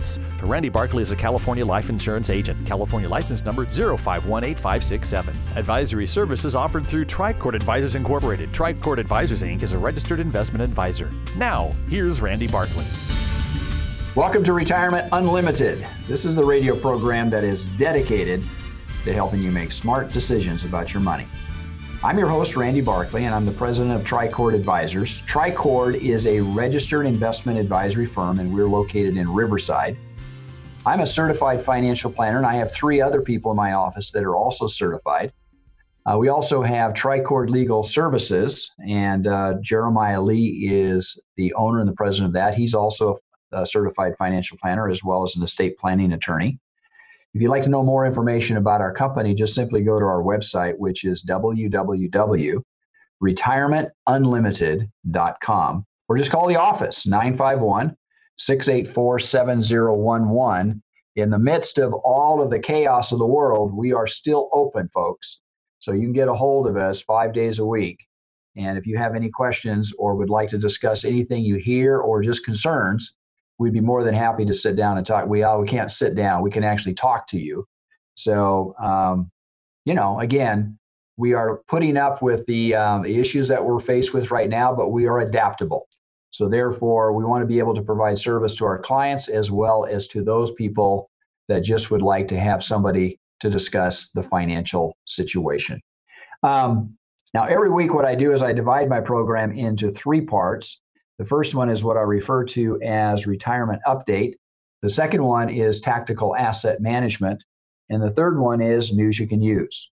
assets. Randy Barkley is a California life insurance agent. California license number 0518567. Advisory services offered through Tricord Advisors Incorporated. Tricord Advisors Inc. is a registered investment advisor. Now, here's Randy Barkley. Welcome to Retirement Unlimited. This is the radio program that is dedicated to helping you make smart decisions about your money. I'm your host, Randy Barkley, and I'm the president of Tricord Advisors. Tricord is a registered investment advisory firm, and we're located in Riverside. I'm a certified financial planner, and I have three other people in my office that are also certified. Uh, we also have Tricord Legal Services, and uh, Jeremiah Lee is the owner and the president of that. He's also a certified financial planner as well as an estate planning attorney. If you'd like to know more information about our company, just simply go to our website, which is www.retirementunlimited.com, or just call the office, 951 684 7011. In the midst of all of the chaos of the world, we are still open, folks. So you can get a hold of us five days a week. And if you have any questions or would like to discuss anything you hear or just concerns, we'd be more than happy to sit down and talk. We all, we can't sit down. We can actually talk to you. So um, you know, again, we are putting up with the, um, the issues that we're faced with right now, but we are adaptable. So therefore, we want to be able to provide service to our clients as well as to those people that just would like to have somebody to discuss the financial situation. Um, now, every week, what I do is I divide my program into three parts. The first one is what I refer to as retirement update. The second one is tactical asset management. And the third one is news you can use.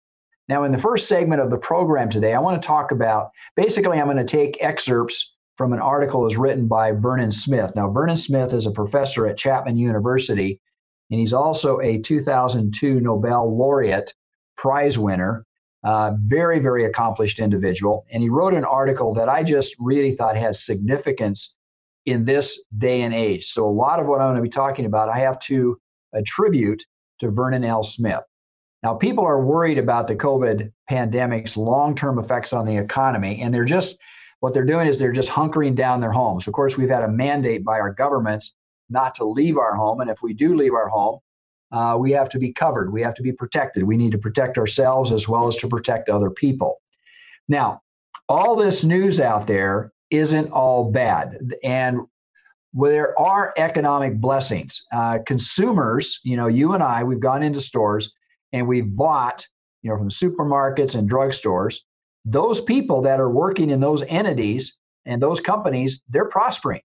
Now, in the first segment of the program today, I want to talk about basically, I'm going to take excerpts from an article that was written by Vernon Smith. Now, Vernon Smith is a professor at Chapman University, and he's also a 2002 Nobel laureate prize winner. Uh, very, very accomplished individual. And he wrote an article that I just really thought has significance in this day and age. So, a lot of what I'm going to be talking about, I have to attribute to Vernon L. Smith. Now, people are worried about the COVID pandemic's long term effects on the economy, and they're just what they're doing is they're just hunkering down their homes. Of course, we've had a mandate by our governments not to leave our home. And if we do leave our home, uh, we have to be covered. We have to be protected. We need to protect ourselves as well as to protect other people. Now, all this news out there isn't all bad. And there are economic blessings. Uh, consumers, you know, you and I, we've gone into stores and we've bought, you know, from supermarkets and drugstores. Those people that are working in those entities and those companies, they're prospering.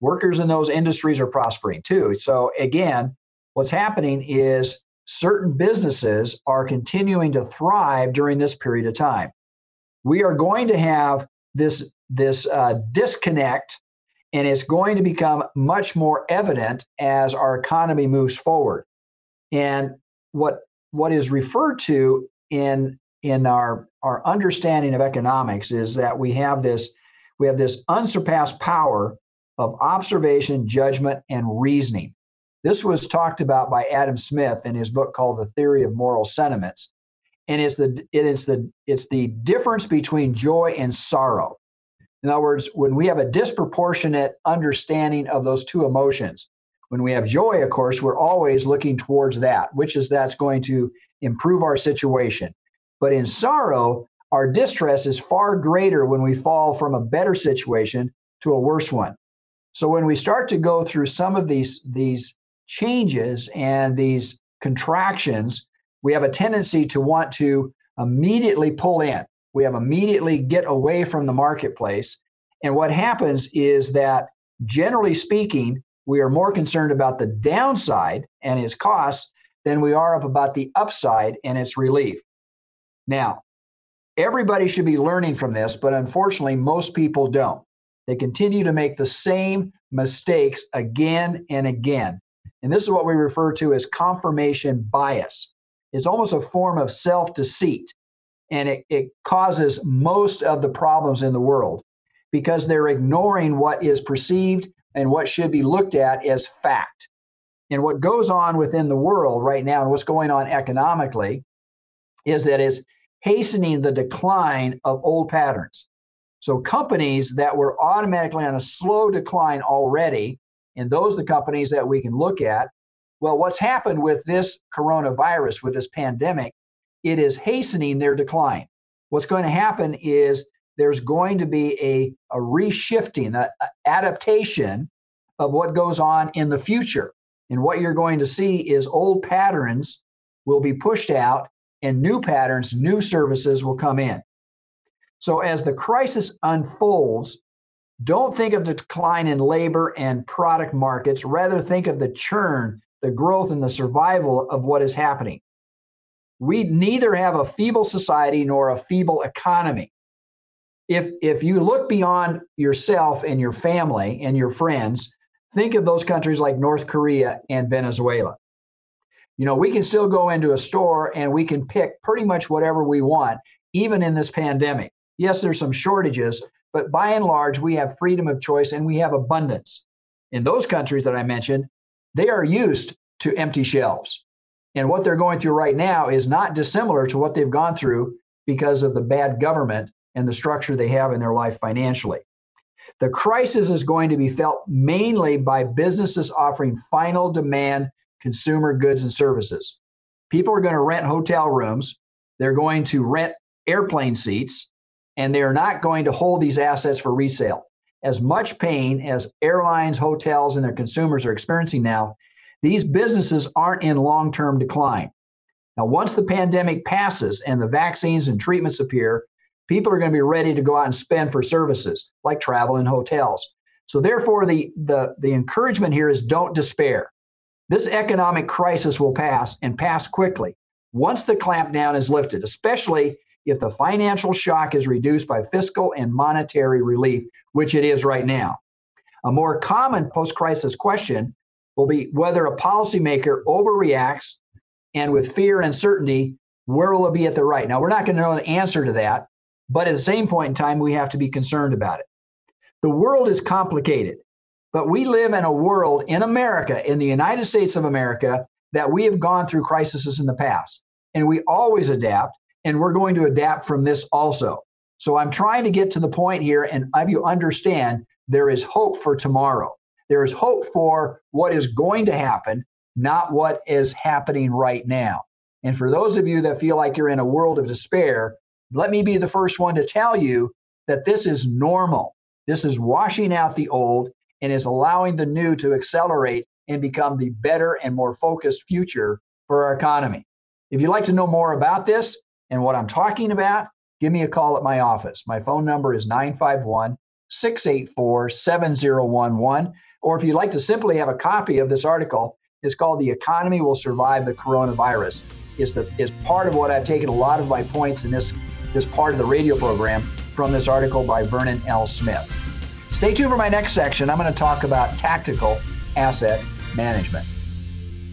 Workers in those industries are prospering too. So, again, what's happening is certain businesses are continuing to thrive during this period of time. We are going to have this, this uh, disconnect, and it's going to become much more evident as our economy moves forward. And what, what is referred to in, in our, our understanding of economics is that we have this, we have this unsurpassed power of observation, judgment, and reasoning. This was talked about by Adam Smith in his book called The Theory of Moral Sentiments. And it's the it is the it's the difference between joy and sorrow. In other words, when we have a disproportionate understanding of those two emotions, when we have joy, of course, we're always looking towards that, which is that's going to improve our situation. But in sorrow, our distress is far greater when we fall from a better situation to a worse one. So when we start to go through some of these these changes and these contractions, we have a tendency to want to immediately pull in. We have immediately get away from the marketplace. And what happens is that, generally speaking, we are more concerned about the downside and its costs than we are about the upside and its relief. Now, everybody should be learning from this, but unfortunately, most people don't. They continue to make the same mistakes again and again. And this is what we refer to as confirmation bias. It's almost a form of self deceit, and it, it causes most of the problems in the world because they're ignoring what is perceived and what should be looked at as fact. And what goes on within the world right now and what's going on economically is that it's hastening the decline of old patterns. So companies that were automatically on a slow decline already, and those are the companies that we can look at. Well, what's happened with this coronavirus, with this pandemic, it is hastening their decline. What's going to happen is there's going to be a, a reshifting, an adaptation of what goes on in the future. And what you're going to see is old patterns will be pushed out and new patterns, new services will come in. So as the crisis unfolds, don't think of the decline in labor and product markets, rather think of the churn, the growth and the survival of what is happening. We neither have a feeble society nor a feeble economy. If if you look beyond yourself and your family and your friends, think of those countries like North Korea and Venezuela you know, we can still go into a store and we can pick pretty much whatever we want, even in this pandemic. Yes, there's some shortages, but by and large, we have freedom of choice and we have abundance. In those countries that I mentioned, they are used to empty shelves. And what they're going through right now is not dissimilar to what they've gone through because of the bad government and the structure they have in their life financially. The crisis is going to be felt mainly by businesses offering final demand consumer goods and services. People are going to rent hotel rooms, they're going to rent airplane seats, and they're not going to hold these assets for resale. As much pain as airlines, hotels, and their consumers are experiencing now, these businesses aren't in long term decline. Now, once the pandemic passes and the vaccines and treatments appear, people are going to be ready to go out and spend for services like travel and hotels. So, therefore, the, the, the encouragement here is don't despair. This economic crisis will pass and pass quickly once the clampdown is lifted, especially if the financial shock is reduced by fiscal and monetary relief, which it is right now. A more common post crisis question will be whether a policymaker overreacts and with fear and certainty, where will it be at the right? Now, we're not going to know the answer to that, but at the same point in time, we have to be concerned about it. The world is complicated. But we live in a world in America, in the United States of America, that we have gone through crises in the past. And we always adapt, and we're going to adapt from this also. So I'm trying to get to the point here and have you understand there is hope for tomorrow. There is hope for what is going to happen, not what is happening right now. And for those of you that feel like you're in a world of despair, let me be the first one to tell you that this is normal. This is washing out the old and is allowing the new to accelerate and become the better and more focused future for our economy. If you'd like to know more about this and what I'm talking about, give me a call at my office. My phone number is 951 684 7011. Or if you'd like to simply have a copy of this article, it's called The Economy Will Survive the Coronavirus. Is the is part of what I've taken a lot of my points in this this part of the radio program from this article by Vernon L. Smith. Stay tuned for my next section. I'm going to talk about tactical asset management.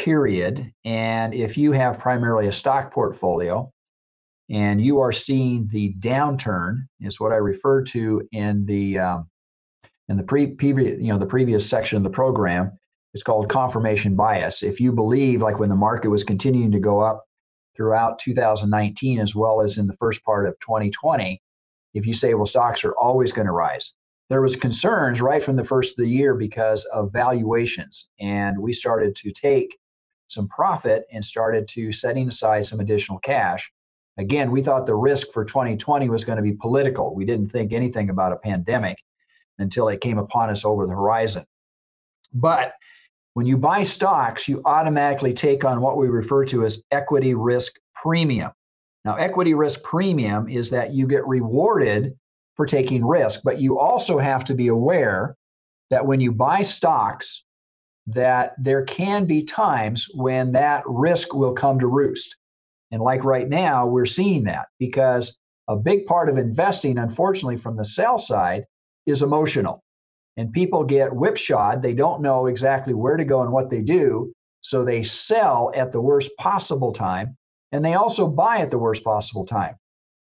period, and if you have primarily a stock portfolio, and you are seeing the downturn, is what I referred to in the um, in the pre previous you know the previous section of the program. It's called confirmation bias. If you believe, like when the market was continuing to go up throughout 2019 as well as in the first part of 2020, if you say, well, stocks are always going to rise, there was concerns right from the first of the year because of valuations, and we started to take some profit and started to setting aside some additional cash. Again, we thought the risk for 2020 was going to be political. We didn't think anything about a pandemic until it came upon us over the horizon. But when you buy stocks, you automatically take on what we refer to as equity risk premium. Now, equity risk premium is that you get rewarded for taking risk, but you also have to be aware that when you buy stocks, that there can be times when that risk will come to roost. And like right now, we're seeing that because a big part of investing, unfortunately, from the sell side is emotional. And people get whipsawed. They don't know exactly where to go and what they do. So they sell at the worst possible time. And they also buy at the worst possible time.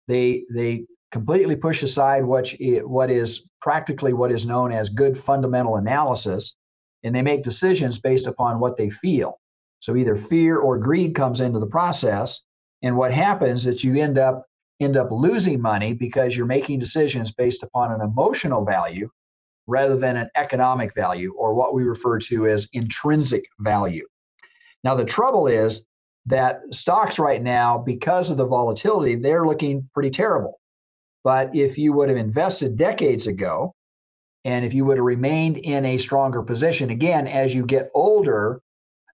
They, they completely push aside what, what is practically what is known as good fundamental analysis. And they make decisions based upon what they feel. So either fear or greed comes into the process. And what happens is you end up end up losing money because you're making decisions based upon an emotional value rather than an economic value or what we refer to as intrinsic value. Now, the trouble is that stocks right now, because of the volatility, they're looking pretty terrible. But if you would have invested decades ago, and if you would have remained in a stronger position, again, as you get older,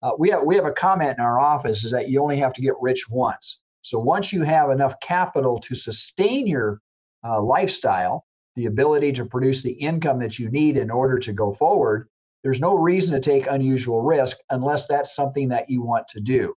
uh, we, have, we have a comment in our office is that you only have to get rich once. So once you have enough capital to sustain your uh, lifestyle, the ability to produce the income that you need in order to go forward, there's no reason to take unusual risk unless that's something that you want to do.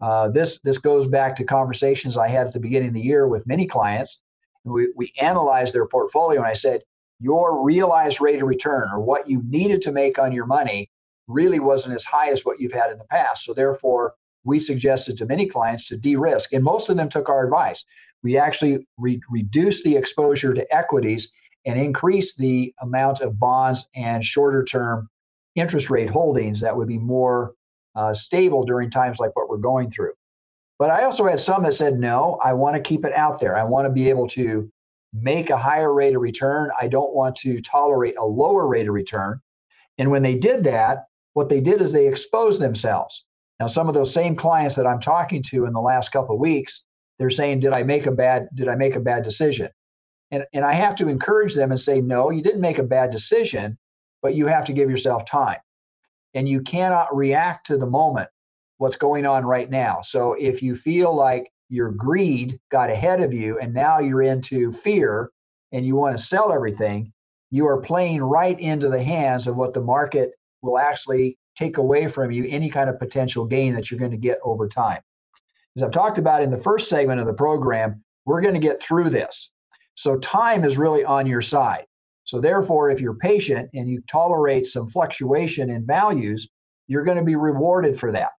Uh, this this goes back to conversations I had at the beginning of the year with many clients. We, we analyzed their portfolio, and I said, your realized rate of return or what you needed to make on your money really wasn't as high as what you've had in the past. So therefore, we suggested to many clients to de-risk, and most of them took our advice. We actually re- reduced the exposure to equities and increased the amount of bonds and shorter-term interest rate holdings that would be more uh, stable during times like what we're going through. But I also had some that said, no, I want to keep it out there. I want to be able to make a higher rate of return. I don't want to tolerate a lower rate of return. And when they did that, what they did is they exposed themselves. Now, some of those same clients that I'm talking to in the last couple of weeks, they're saying, "Did I make a bad? Did I make a bad decision?" And and I have to encourage them and say, "No, you didn't make a bad decision, but you have to give yourself time, and you cannot react to the moment, what's going on right now. So if you feel like your greed got ahead of you and now you're into fear and you want to sell everything, you are playing right into the hands of what the market will actually take away from you any kind of potential gain that you're going to get over time. As I've talked about in the first segment of the program, we're going to get through this. So time is really on your side. So therefore, if you're patient and you tolerate some fluctuation in values, you're going to be rewarded for that.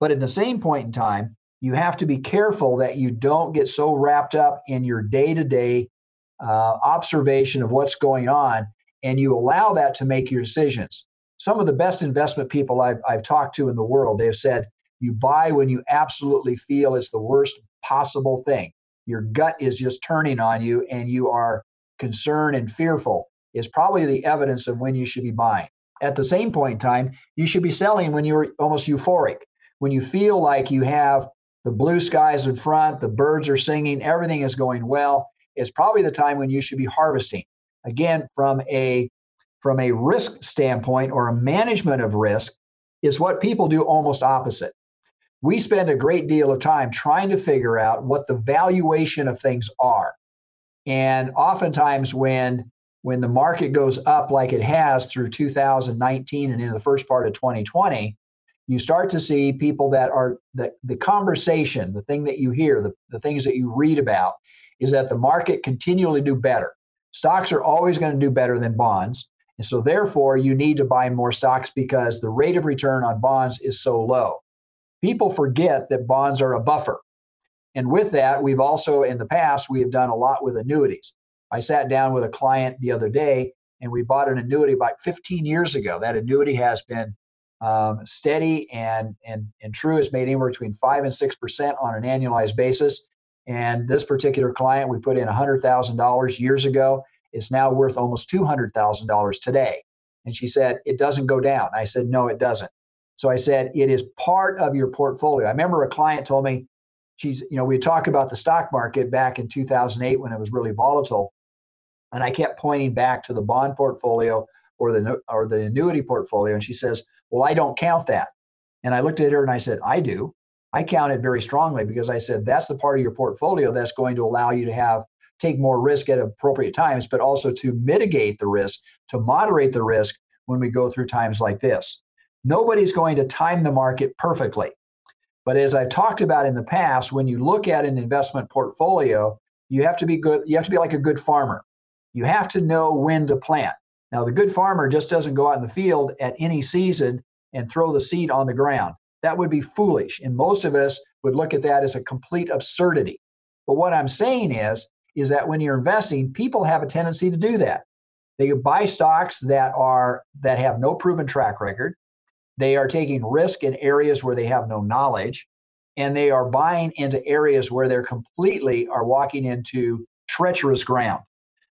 But at the same point in time, you have to be careful that you don't get so wrapped up in your day-to-day uh, observation of what's going on and you allow that to make your decisions some of the best investment people I've, I've talked to in the world, they've said, you buy when you absolutely feel it's the worst possible thing. Your gut is just turning on you and you are concerned and fearful is probably the evidence of when you should be buying. At the same point in time, you should be selling when you're almost euphoric, when you feel like you have the blue skies in front, the birds are singing, everything is going well. It's probably the time when you should be harvesting. Again, from a from a risk standpoint or a management of risk is what people do almost opposite. We spend a great deal of time trying to figure out what the valuation of things are. And oftentimes when when the market goes up like it has through 2019 and into the first part of 2020, you start to see people that are the, the conversation, the thing that you hear, the, the things that you read about, is that the market continually do better. Stocks are always going to do better than bonds And so, therefore, you need to buy more stocks because the rate of return on bonds is so low. People forget that bonds are a buffer. And with that, we've also, in the past, we have done a lot with annuities. I sat down with a client the other day and we bought an annuity about 15 years ago. That annuity has been um, steady and, and, and true. It's made anywhere between 5 and 6% on an annualized basis. And this particular client, we put in $100,000 years ago. It's now worth almost $200,000 today. And she said, It doesn't go down. I said, No, it doesn't. So I said, It is part of your portfolio. I remember a client told me, She's, you know, we talked about the stock market back in 2008 when it was really volatile. And I kept pointing back to the bond portfolio or the or the annuity portfolio, and she says, "Well, I don't count that." And I looked at her and I said, "I do. I count it very strongly because I said that's the part of your portfolio that's going to allow you to have take more risk at appropriate times, but also to mitigate the risk, to moderate the risk when we go through times like this. Nobody's going to time the market perfectly. But as I've talked about in the past, when you look at an investment portfolio, you have to be good, you have to be like a good farmer you have to know when to plant. Now, the good farmer just doesn't go out in the field at any season and throw the seed on the ground. That would be foolish. And most of us would look at that as a complete absurdity. But what I'm saying is, is that when you're investing, people have a tendency to do that. They buy stocks that are that have no proven track record. They are taking risk in areas where they have no knowledge, and they are buying into areas where they're completely are walking into treacherous ground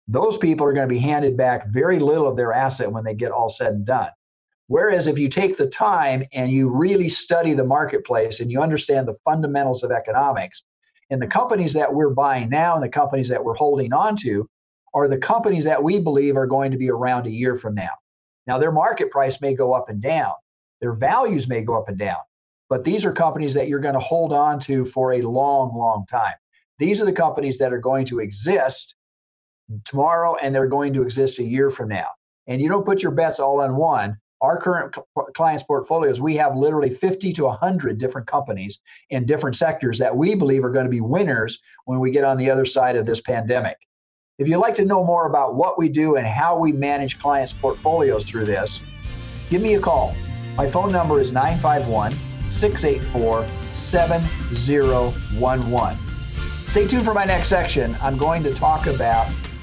those people are going to be handed back very little of their asset when they get all said and done. Whereas if you take the time and you really study the marketplace and you understand the fundamentals of economics, and the companies that we're buying now and the companies that we're holding on to are the companies that we believe are going to be around a year from now. Now, their market price may go up and down, their values may go up and down, but these are companies that you're going to hold on to for a long, long time. These are the companies that are going to exist tomorrow and they're going to exist a year from now. And you don't put your bets all on one. Our current clients' portfolios, we have literally 50 to 100 different companies in different sectors that we believe are going to be winners when we get on the other side of this pandemic. If you'd like to know more about what we do and how we manage clients' portfolios through this, give me a call. My phone number is 951 684 7011. Stay tuned for my next section. I'm going to talk about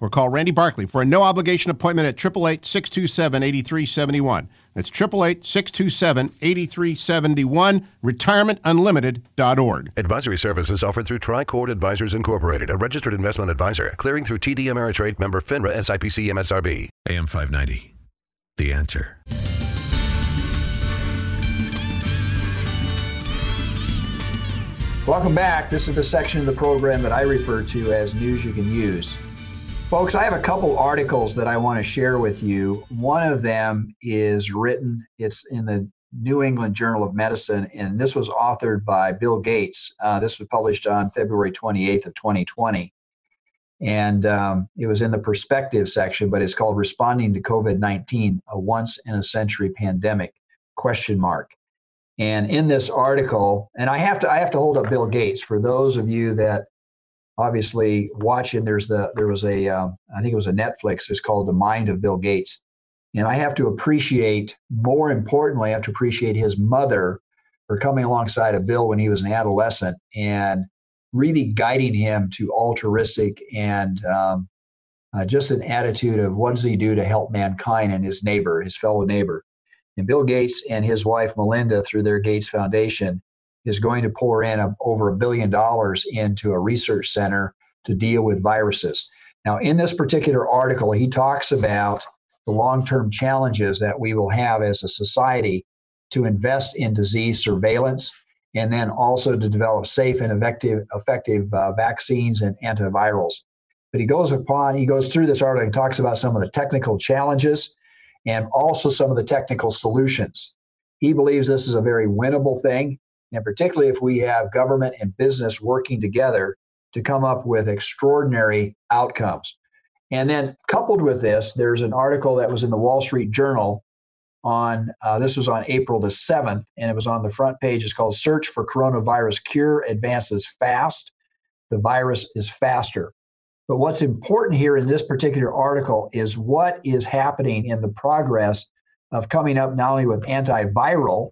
or call Randy Barkley for a no obligation appointment at 888 627 8371. That's 888 627 8371, retirementunlimited.org. Advisory services offered through Tricord Advisors Incorporated, a registered investment advisor, clearing through TD Ameritrade member FINRA SIPC MSRB. AM 590. The answer. Welcome back. This is the section of the program that I refer to as News You Can Use. Folks, I have a couple articles that I want to share with you. One of them is written, it's in the New England Journal of Medicine, and this was authored by Bill Gates. Uh, this was published on February 28th of 2020. And um, it was in the perspective section, but it's called Responding to COVID-19, a once in a century pandemic, question mark. And in this article, and I have to I have to hold up Bill Gates for those of you that obviously watching there's the there was a um, I think it was a netflix it's called the mind of bill gates. And i have to appreciate more importantly i have to appreciate his mother for coming alongside of bill when he was an adolescent and really guiding him to altruistic and um, uh, just an attitude of what does he do to help mankind and his neighbor his fellow neighbor. And bill gates and his wife melinda through their gates foundation is going to pour in a, over a billion dollars into a research center to deal with viruses. Now, in this particular article, he talks about the long term challenges that we will have as a society to invest in disease surveillance and then also to develop safe and effective, effective uh, vaccines and antivirals. But he goes upon, he goes through this article and talks about some of the technical challenges and also some of the technical solutions. He believes this is a very winnable thing. And particularly if we have government and business working together to come up with extraordinary outcomes. And then coupled with this, there's an article that was in the Wall Street Journal on uh, this was on April the 7th, and it was on the front page. It's called Search for Coronavirus Cure Advances Fast. The virus is faster. But what's important here in this particular article is what is happening in the progress of coming up not only with antiviral,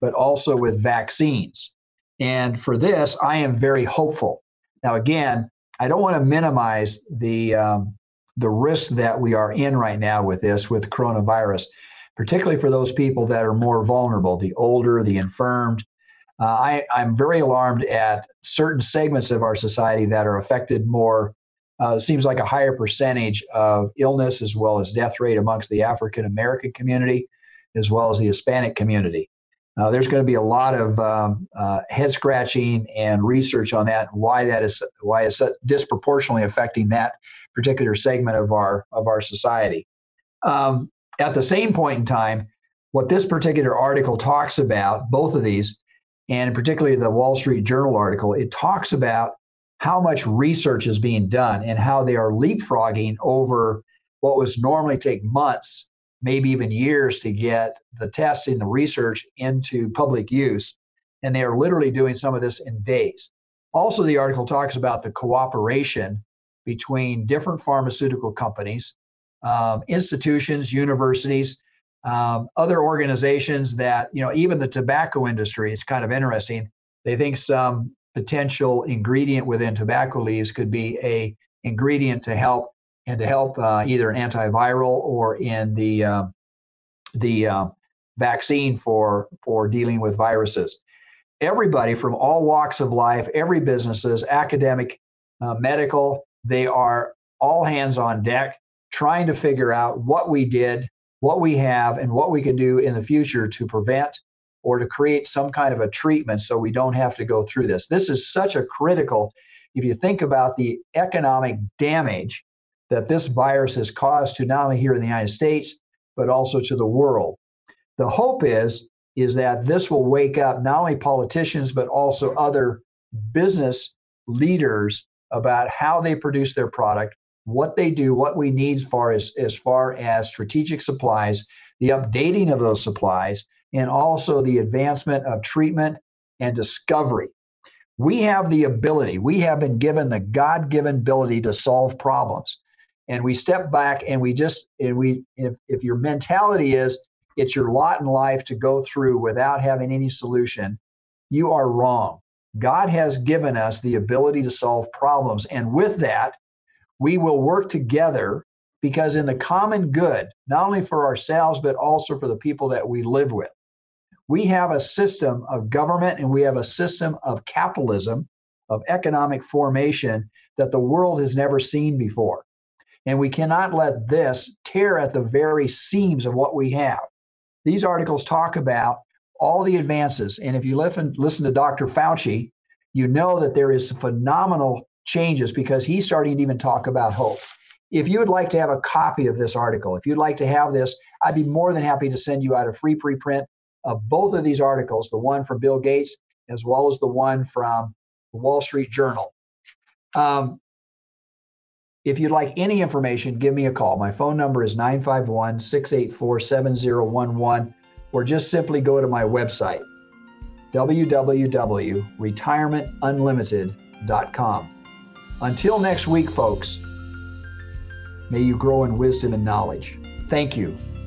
but also with vaccines. And for this, I am very hopeful. Now, again, I don't want to minimize the um, the risk that we are in right now with this, with coronavirus, particularly for those people that are more vulnerable, the older, the infirmed. Uh, I, I'm very alarmed at certain segments of our society that are affected more. Uh, seems like a higher percentage of illness as well as death rate amongst the African American community, as well as the Hispanic community. Uh, there's going to be a lot of um, uh, head scratching and research on that, why that is why it's disproportionately affecting that particular segment of our of our society. Um, at the same point in time, what this particular article talks about, both of these, and particularly the Wall Street Journal article, it talks about how much research is being done and how they are leapfrogging over what was normally take months, maybe even years to get the testing, the research into public use. And they are literally doing some of this in days. Also, the article talks about the cooperation between different pharmaceutical companies, um, institutions, universities, um, other organizations that, you know, even the tobacco industry, it's kind of interesting. They think some potential ingredient within tobacco leaves could be a ingredient to help and to help uh, either an antiviral or in the uh, the uh, vaccine for for dealing with viruses. Everybody from all walks of life, every businesses, academic, uh, medical, they are all hands on deck trying to figure out what we did, what we have, and what we can do in the future to prevent or to create some kind of a treatment so we don't have to go through this. This is such a critical, if you think about the economic damage that this virus has caused to not only here in the United States, but also to the world. The hope is is that this will wake up not only politicians but also other business leaders about how they produce their product, what they do, what we need as far as, as far as strategic supplies, the updating of those supplies, and also the advancement of treatment and discovery. We have the ability, we have been given the God given ability to solve problems. And we step back and we just, and we, if, if your mentality is it's your lot in life to go through without having any solution, you are wrong. God has given us the ability to solve problems. And with that, we will work together because, in the common good, not only for ourselves, but also for the people that we live with, we have a system of government and we have a system of capitalism, of economic formation that the world has never seen before. And we cannot let this tear at the very seams of what we have. These articles talk about all the advances. And if you listen, listen to Dr. Fauci, you know that there is phenomenal changes because he's starting to even talk about hope. If you would like to have a copy of this article, if you'd like to have this, I'd be more than happy to send you out a free preprint of both of these articles, the one from Bill Gates as well as the one from the Wall Street Journal. Um, if you'd like any information, give me a call. My phone number is 951 684 7011 or just simply go to my website, www.retirementunlimited.com. Until next week, folks, may you grow in wisdom and knowledge. Thank you